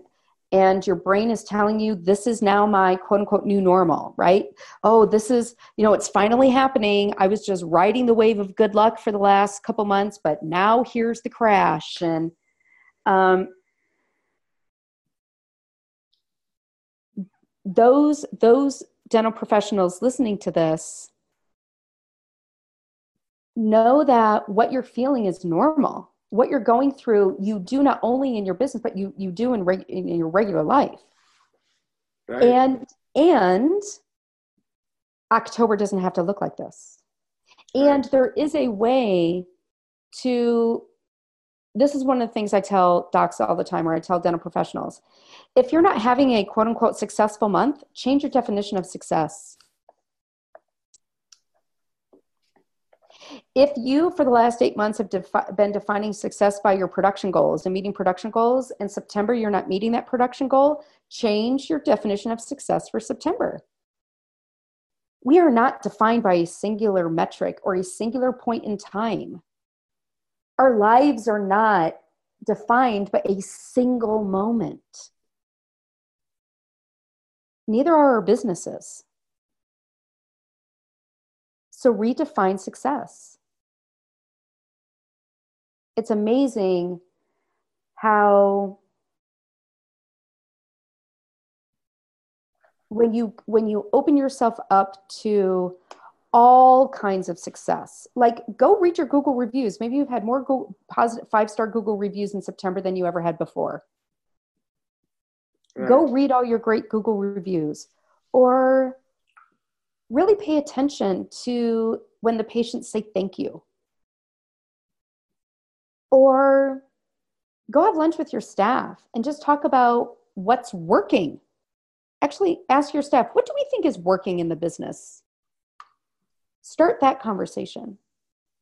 Speaker 3: and your brain is telling you this is now my quote unquote new normal right? Oh this is you know it's finally happening. I was just riding the wave of good luck for the last couple months but now here's the crash. And um, those those dental professionals listening to this know that what you're feeling is normal what you're going through you do not only in your business but you you do in, reg- in your regular life right. and and october doesn't have to look like this right. and there is a way to this is one of the things i tell docs all the time or i tell dental professionals. If you're not having a quote unquote successful month change your definition of success. If you for the last eight months have defi- been defining success by your production goals and meeting production goals in september you're not meeting that production goal change your definition of success for september. We are not defined by a singular metric or a singular point in time our lives are not defined by a single moment neither are our businesses so redefine success. It's amazing how when you when you open yourself up to all kinds of success like go read your google reviews maybe you've had more Google, positive five star google reviews in september than you ever had before right. go read all your great google reviews or really pay attention to when the patients say thank you. Or go have lunch with your staff and just talk about what's working. Actually, ask your staff, what do we think is working in the business? Start that conversation.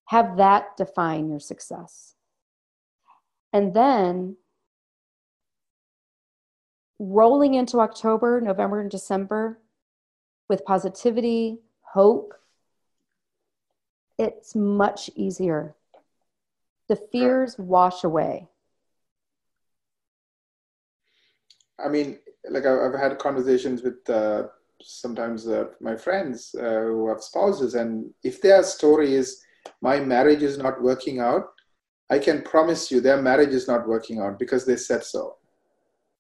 Speaker 3: Have that define your success. And then rolling into October, November, and December, with positivity, hope, it's much easier. The fears wash away.
Speaker 2: I mean, like I've had conversations with uh, sometimes uh, my friends uh, who have spouses, and if their story is my marriage is not working out, I can promise you their marriage is not working out because they said so,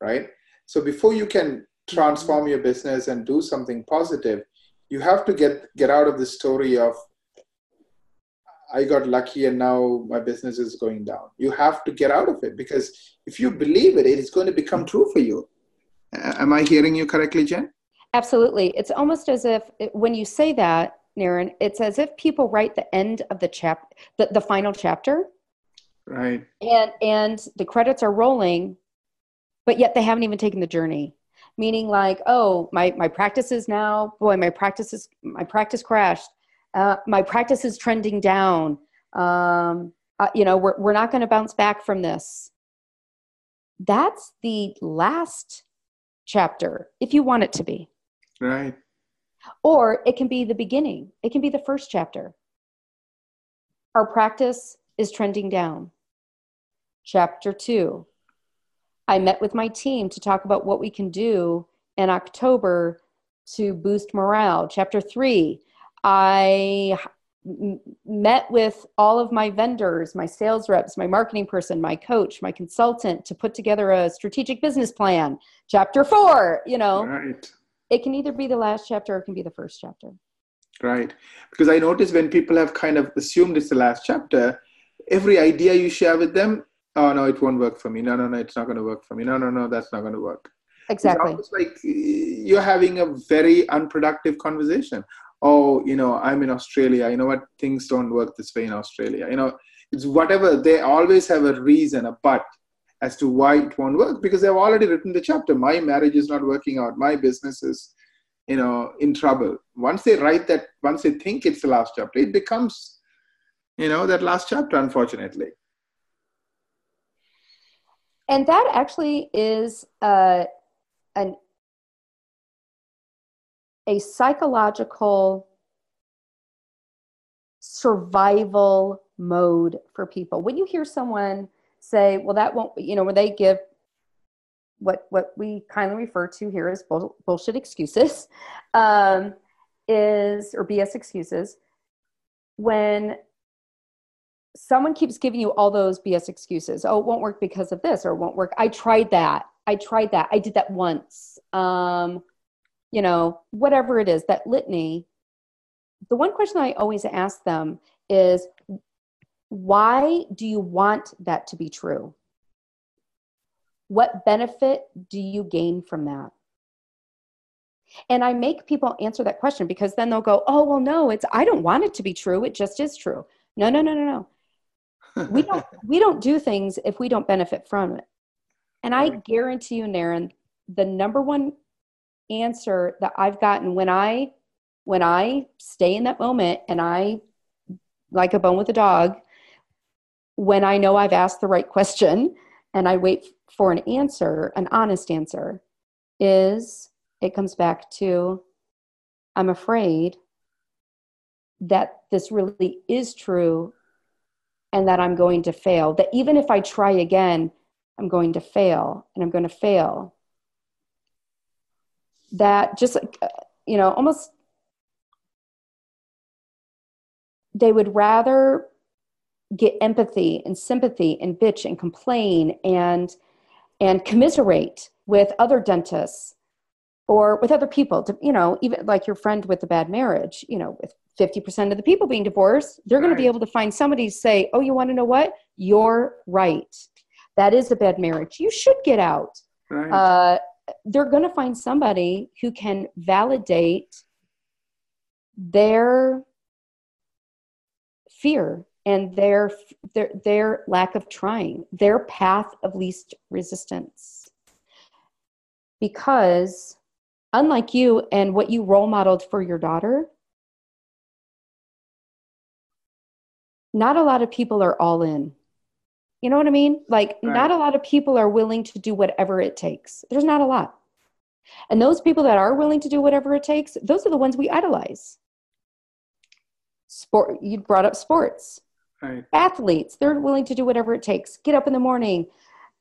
Speaker 2: right? So before you can transform your business and do something positive you have to get get out of the story of i got lucky and now my business is going down. You have to get out of it because if you believe it it is going to become true for you. Am i hearing you correctly jen
Speaker 3: absolutely. It's almost as if when you say that Naren, it's as if people write the end of the chap the, the final chapter.
Speaker 2: Right.
Speaker 3: And and the credits are rolling but yet they haven't even taken the journey. Meaning like oh my my practice is now boy my practice is my practice crashed. Uh, my practice is trending down. Um, uh, you know we're, we're not going to bounce back from this. That's the last chapter if you want it to be
Speaker 2: right
Speaker 3: Or it can be the beginning, it can be the first chapter. Our practice is trending down. Chapter two, I met with my team to talk about what we can do in October to boost morale. Chapter three, I met with all of my vendors, my sales reps, my marketing person, my coach, my consultant to put together a strategic business plan. Chapter four, you know, right. It can either be the last chapter or it can be the first chapter.
Speaker 2: Right. Because I notice when people have kind of assumed it's the last chapter, every idea you share with them, oh no, it won't work for me. No, no, no, it's not going to work for me. No, no, no, that's not going to work.
Speaker 3: Exactly.
Speaker 2: It's like you're having a very unproductive conversation oh you know i'm in australia you know what things don't work this way in australia you know it's whatever they always have a reason a but as to why it won't work because they've already written the chapter. My marriage is not working out. My business is you know in trouble. Once they write that once they think it's the last chapter it becomes you know that last chapter unfortunately.
Speaker 3: And that actually is uh, an a psychological survival mode for people. When you hear someone say, well, that won't, you know, when they give what, what we kindly refer to here as bull, bullshit excuses, [LAUGHS] um, is, or BS excuses, when someone keeps giving you all those BS excuses, oh, it won't work because of this, or it won't work. I tried that. I tried that. I did that once. Um, you know, whatever it is, that litany, the one question I always ask them is why do you want that to be true? What benefit do you gain from that? And I make people answer that question because then they'll go, oh, well, no, it's, I don't want it to be true. It just is true. No, no, no, no, no. [LAUGHS] we don't, we don't do things if we don't benefit from it. And I guarantee you, Naren, the number one answer that I've gotten when I when I stay in that moment and I like a bone with a dog, when I know I've asked the right question and I wait for an answer, an honest answer, is it comes back to I'm afraid that this really is true and that I'm going to fail. That even if I try again, I'm going to fail and I'm going to fail that just you know almost they would rather get empathy and sympathy and bitch and complain and and commiserate with other dentists or with other people. To you know even like your friend with the bad marriage you know with 50% of the people being divorced they're going to be able to find somebody to say oh you want to know what? You're right. That is a bad marriage. You should get out. Right. uh, they're going to find somebody who can validate their fear and their, their their lack of trying their path of least resistance because unlike you and what you role modeled for your daughter not a lot of people are all in you know what I mean? Like, right. not a lot of people are willing to do whatever it takes. There's not a lot. And those people that are willing to do whatever it takes, those are the ones we idolize. Sport, you brought up sports. Right. Athletes, they're willing to do whatever it takes. Get up in the morning,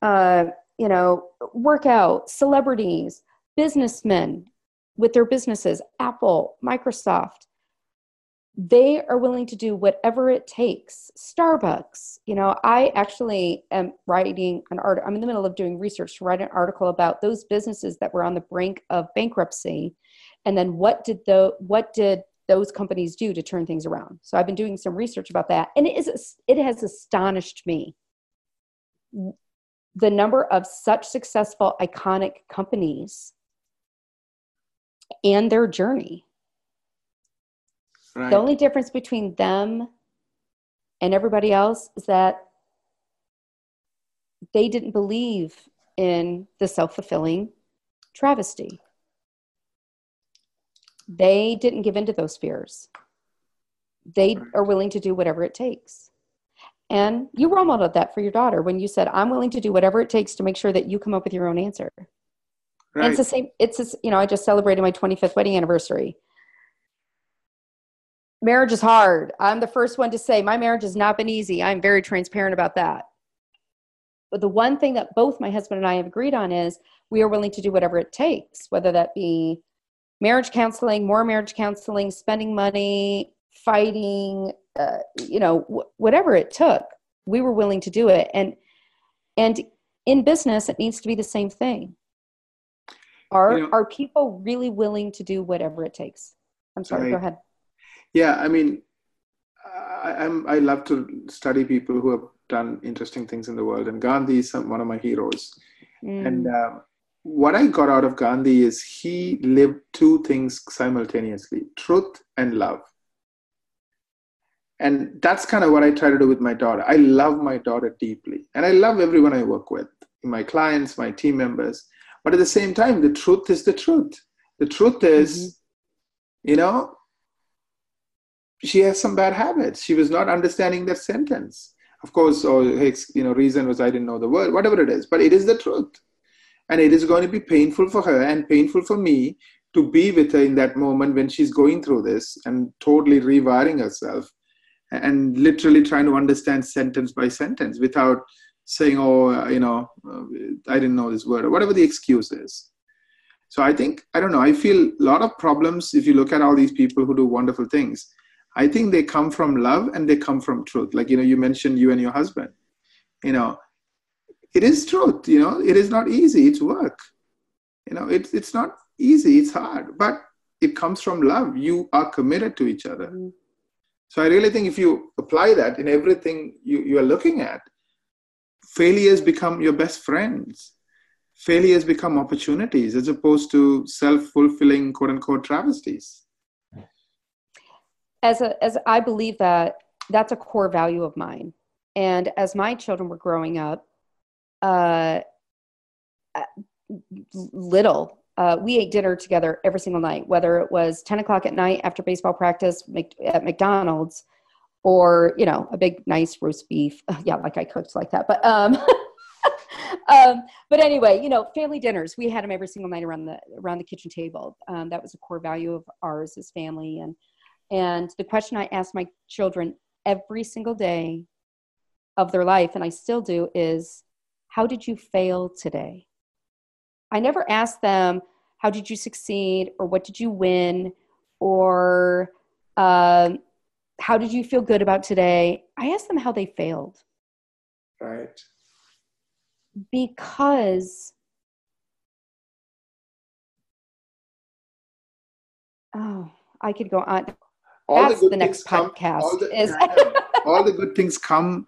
Speaker 3: uh, you know, work out. Celebrities, businessmen with their businesses, Apple, Microsoft, they are willing to do whatever it takes starbucks you know i actually am writing an art i'm in the middle of doing research to write an article about those businesses that were on the brink of bankruptcy and then what did the what did those companies do to turn things around so i've been doing some research about that and it is it has astonished me the number of such successful iconic companies and their journey Right. The only difference between them and everybody else is that they didn't believe in the self fulfilling travesty. They didn't give in to those fears. They are willing to do whatever it takes. And you role modeled that for your daughter when you said, I'm willing to do whatever it takes to make sure that you come up with your own answer. Right. And it's the same, it's, just, you know, I just celebrated my 25th wedding anniversary marriage is hard. I'm the first one to say my marriage has not been easy. I'm very transparent about that. But the one thing that both my husband and I have agreed on is we are willing to do whatever it takes, whether that be marriage counseling, more marriage counseling, spending money, fighting, uh, you know, wh- whatever it took, we were willing to do it. And and in business, it needs to be the same thing. Are you know, are people really willing to do whatever it takes? I'm sorry. Go ahead.
Speaker 2: Yeah, I mean, I, I'm I love to study people who have done interesting things in the world, and Gandhi is some, one of my heroes. Mm. And uh, what I got out of Gandhi is he lived two things simultaneously: truth and love. And that's kind of what I try to do with my daughter. I love my daughter deeply, and I love everyone I work with, my clients, my team members. But at the same time, the truth is the truth. The truth is, mm-hmm. you know, she has some bad habits. She was not understanding that sentence. Of course, or Hicks, you know, reason was I didn't know the word, whatever it is, but it is the truth. And it is going to be painful for her and painful for me to be with her in that moment when she's going through this and totally rewiring herself and literally trying to understand sentence by sentence without saying, oh, you know, uh, I didn't know this word or whatever the excuse is. So I think, I don't know, I feel a lot of problems if you look at all these people who do wonderful things I think they come from love and they come from truth. Like, you know, you mentioned you and your husband. You know, it is truth, you know, it is not easy, it's work. You know, it's it's not easy, it's hard, but it comes from love. You are committed to each other. Mm-hmm. So I really think if you apply that in everything you, you are looking at, failures become your best friends. Failures become opportunities as opposed to self-fulfilling quote unquote travesties
Speaker 3: as a as I believe that that's a core value of mine. And as my children were growing up, uh, little, uh, we ate dinner together every single night, whether it was 10 o'clock at night after baseball practice at McDonald's or, you know, a big, nice roast beef. [LAUGHS] yeah, like I cooked like that. But, um, [LAUGHS] um, but anyway, you know, family dinners, we had them every single night around the, around the kitchen table. Um, that was a core value of ours as family. And, and the question I ask my children every single day of their life, and I still do, is how did you fail today? I never asked them, how did you succeed, or what did you win, or um, how did you feel good about today? I asked them how they failed.
Speaker 2: Right.
Speaker 3: Because oh, I could go on all That's the, the next podcast. Come, all, the, is
Speaker 2: all the good things come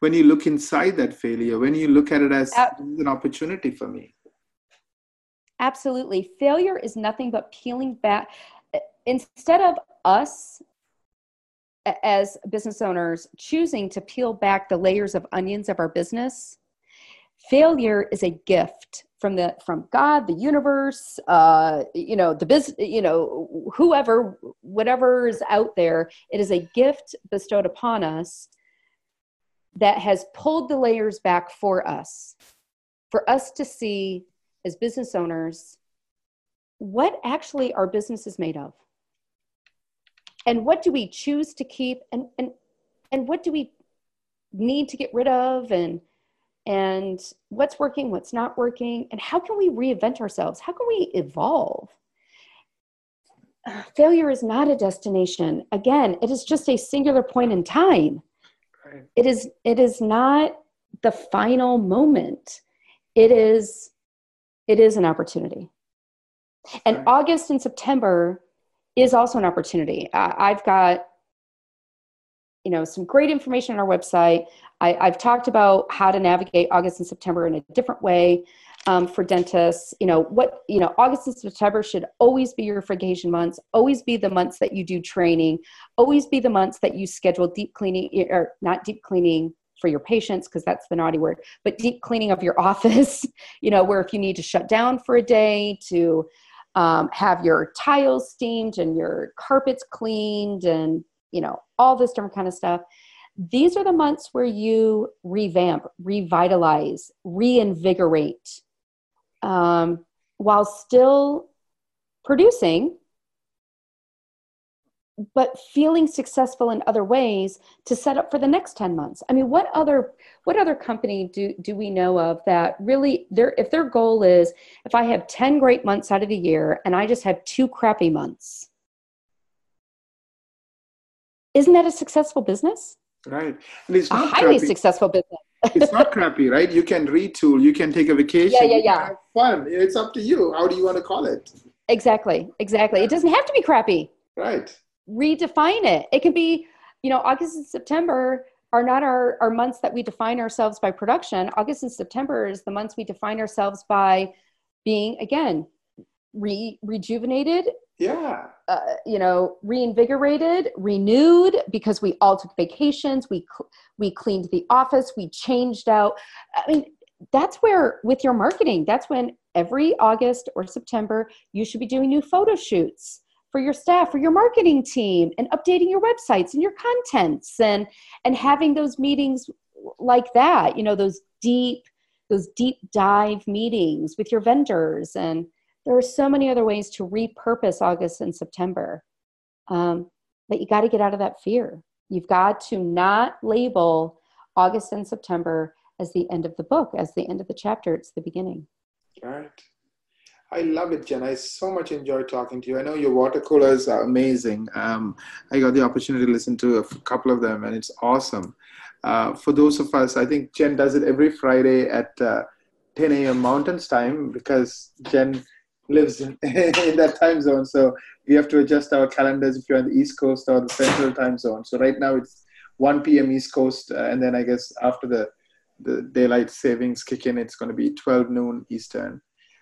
Speaker 2: when you look inside that failure, when you look at it as uh, an opportunity for me.
Speaker 3: Absolutely. Failure is nothing but peeling back. Instead of us as business owners choosing to peel back the layers of onions of our business, failure is a gift from the from god the universe uh you know the business you know whoever whatever is out there it is a gift bestowed upon us that has pulled the layers back for us for us to see as business owners what actually our business is made of and what do we choose to keep and and and what do we need to get rid of and and what's working, what's not working, and how can we reinvent ourselves? How can we evolve? failure is not a destination. Again, it is just a singular point in time. Right. It is it is not the final moment. It is it is an opportunity. And right. August and September is also an opportunity. I've got you know some great information on our website I, have talked about how to navigate August and September in a different way um, for dentists. You know what? You know August and September should always be your vacation months. Always be the months that you do training. Always be the months that you schedule deep cleaning or not deep cleaning for your patients because that's the naughty word, but deep cleaning of your [LAUGHS] office. You know where if you need to shut down for a day to um, have your tiles steamed and your carpets cleaned and you know all this different kind of stuff these are the months where you revamp, revitalize, reinvigorate um, while still producing but feeling successful in other ways to set up for the next 10 months. I mean what other what other company do do we know of that really their if their goal is if i have 10 great months out of the year and i just have two crappy months isn't that a successful business?
Speaker 2: Right. And it's
Speaker 3: a highly
Speaker 2: crappy.
Speaker 3: successful business
Speaker 2: it's not crappy right? You can retool you can take a vacation
Speaker 3: Yeah, yeah, yeah.
Speaker 2: have fun. It's up to you. How do you want to call it?
Speaker 3: Exactly exactly. It doesn't have to be crappy.
Speaker 2: Right.
Speaker 3: Redefine it. It can be, you know, August and September are not our, our months that we define ourselves by production. August and September is the months we define ourselves by being, again, re, rejuvenated,
Speaker 2: yeah
Speaker 3: uh, you know, reinvigorated, renewed because we all took vacations. We, cl- we cleaned the office. We changed out. I mean, that's where with your marketing, that's when every August or September, you should be doing new photo shoots for your staff for your marketing team and updating your websites and your contents and and having those meetings like that you know those deep those deep dive meetings with your vendors and there are so many other ways to repurpose august and september um, but you got to get out of that fear you've got to not label august and september as the end of the book as the end of the chapter it's the beginning
Speaker 2: right I love it, Jen. I so much enjoy talking to you. I know your water coolers are amazing. Um, I got the opportunity to listen to a couple of them, and it's awesome. Uh, for those of us, I think Jen does it every Friday at uh, 10 a.m. Mountains time because Jen lives in, [LAUGHS] in that time zone. So we have to adjust our calendars if you're on the East Coast or the Central time zone. So right now it's 1 p.m. East Coast, uh, and then I guess after the the daylight savings kick in, it's going to be 12 noon Eastern.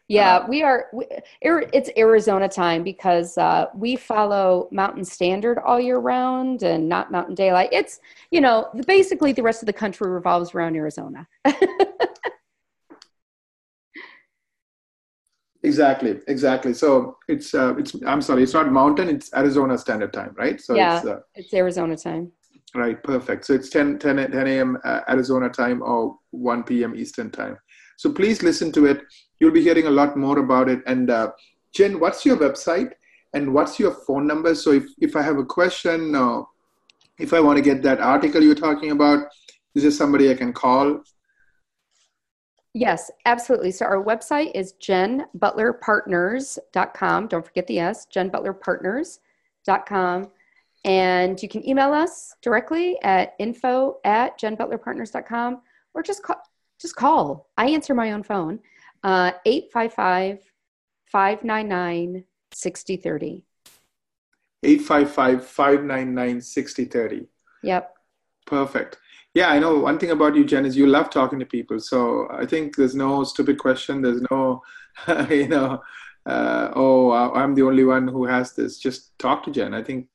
Speaker 3: Yeah,
Speaker 2: Uh,
Speaker 3: we are. We, it's Arizona time because uh, we follow Mountain Standard all year round and not Mountain Daylight. It's you know basically the rest of the country revolves around Arizona. [LAUGHS]
Speaker 2: Exactly, exactly. So it's uh, it's I'm sorry, it's not Mountain, it's Arizona Standard Time, right? So
Speaker 3: Yeah.
Speaker 2: it's uh,
Speaker 3: it's Arizona time.
Speaker 2: right, perfect. So it's 10 10, 10 a.m. Uh, Arizona time or 1 p.m. Eastern time. So please listen to it. You'll be hearing a lot more about it. And uh, Jen, what's your website and what's your phone number? So if if I have a question or if I want to get that article you're talking about, is there somebody I can call?
Speaker 3: Yes, absolutely. So our website is jenbutlerpartners.com. Don't forget the S, jenbutlerpartners.com. And you can email us directly at info at jenbutlerpartners.com or just call, just call. I answer my own phone, uh, 855 599 6030.
Speaker 2: 855-599-6030.
Speaker 3: Yep.
Speaker 2: Perfect. Yeah, I know one thing about you, Jen, is you love talking to people. So I think there's no stupid question. There's no, [LAUGHS] you know, uh, oh, I- I'm the only one who has this. Just talk to Jen. I think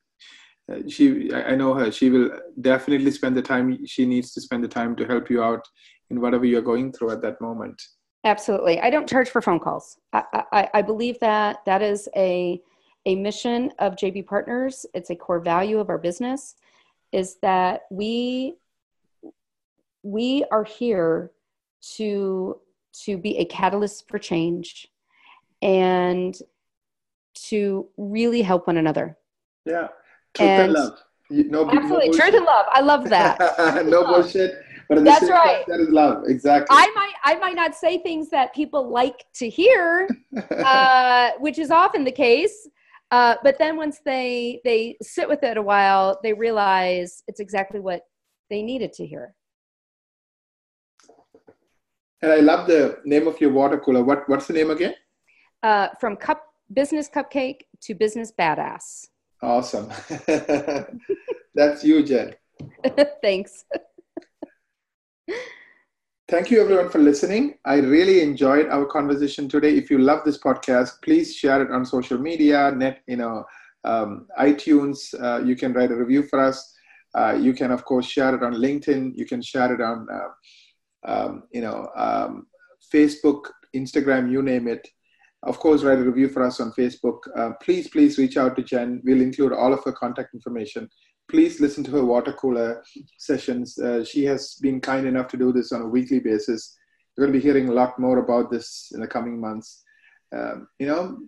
Speaker 2: uh, she, I I know her. She will definitely spend the time she needs to spend the time to help you out in whatever you're going through at that moment.
Speaker 3: Absolutely. I don't charge for phone calls. I, I, I believe that that is a, a mission of JB Partners. It's a core value of our business is that we we are here to to be a catalyst for change and to really help one another.
Speaker 2: Yeah. Truth and,
Speaker 3: And-
Speaker 2: love. You- No, no
Speaker 3: Absolutely. Truth and love. I love that. [LAUGHS]
Speaker 2: no bullshit. But at
Speaker 3: That's right.
Speaker 2: that is love. Exactly.
Speaker 3: I might I might not say things that people like to hear, [LAUGHS] uh, which is often the case. Uh, but then once they they sit with it a while, they realize it's exactly what they needed to hear.
Speaker 2: And I love the name of your water cooler. What what's the name again?
Speaker 3: Uh, from cup business cupcake to business badass.
Speaker 2: Awesome. [LAUGHS] That's you, Jen. [LAUGHS]
Speaker 3: Thanks.
Speaker 2: Thank you everyone for listening. I really enjoyed our conversation today. If you love this podcast, please share it on social media, net, you know, um, iTunes. Uh, you can write a review for us. Uh, you can, of course, share it on LinkedIn. You can share it on, uh, um, you know, um, Facebook, Instagram, you name it. Of course, write a review for us on Facebook. Uh, please, please reach out to Jen. We'll include all of her contact information. Please listen to her water cooler sessions. Uh, she has been kind enough to do this on a weekly basis. You're going to be hearing a lot more about this in the coming months. Um, you know,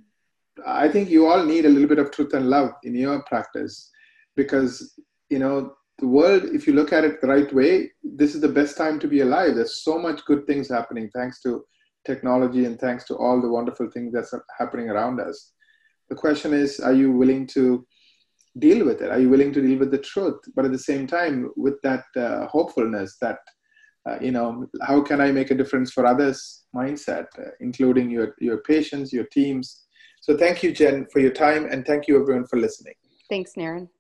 Speaker 2: I think you all need a little bit of truth and love in your practice. because you know the world if you look at it the right way this is the best time to be alive. There's so much good things happening thanks to technology and thanks to all the wonderful things that's happening around us. The question is are you willing to deal with it? Are you willing to deal with the truth? But at the same time with that uh, hopefulness that uh, you know how can i make a difference for others mindset uh, including your your patients your teams? So thank you jen for your time and thank you everyone for listening.
Speaker 3: Thanks naren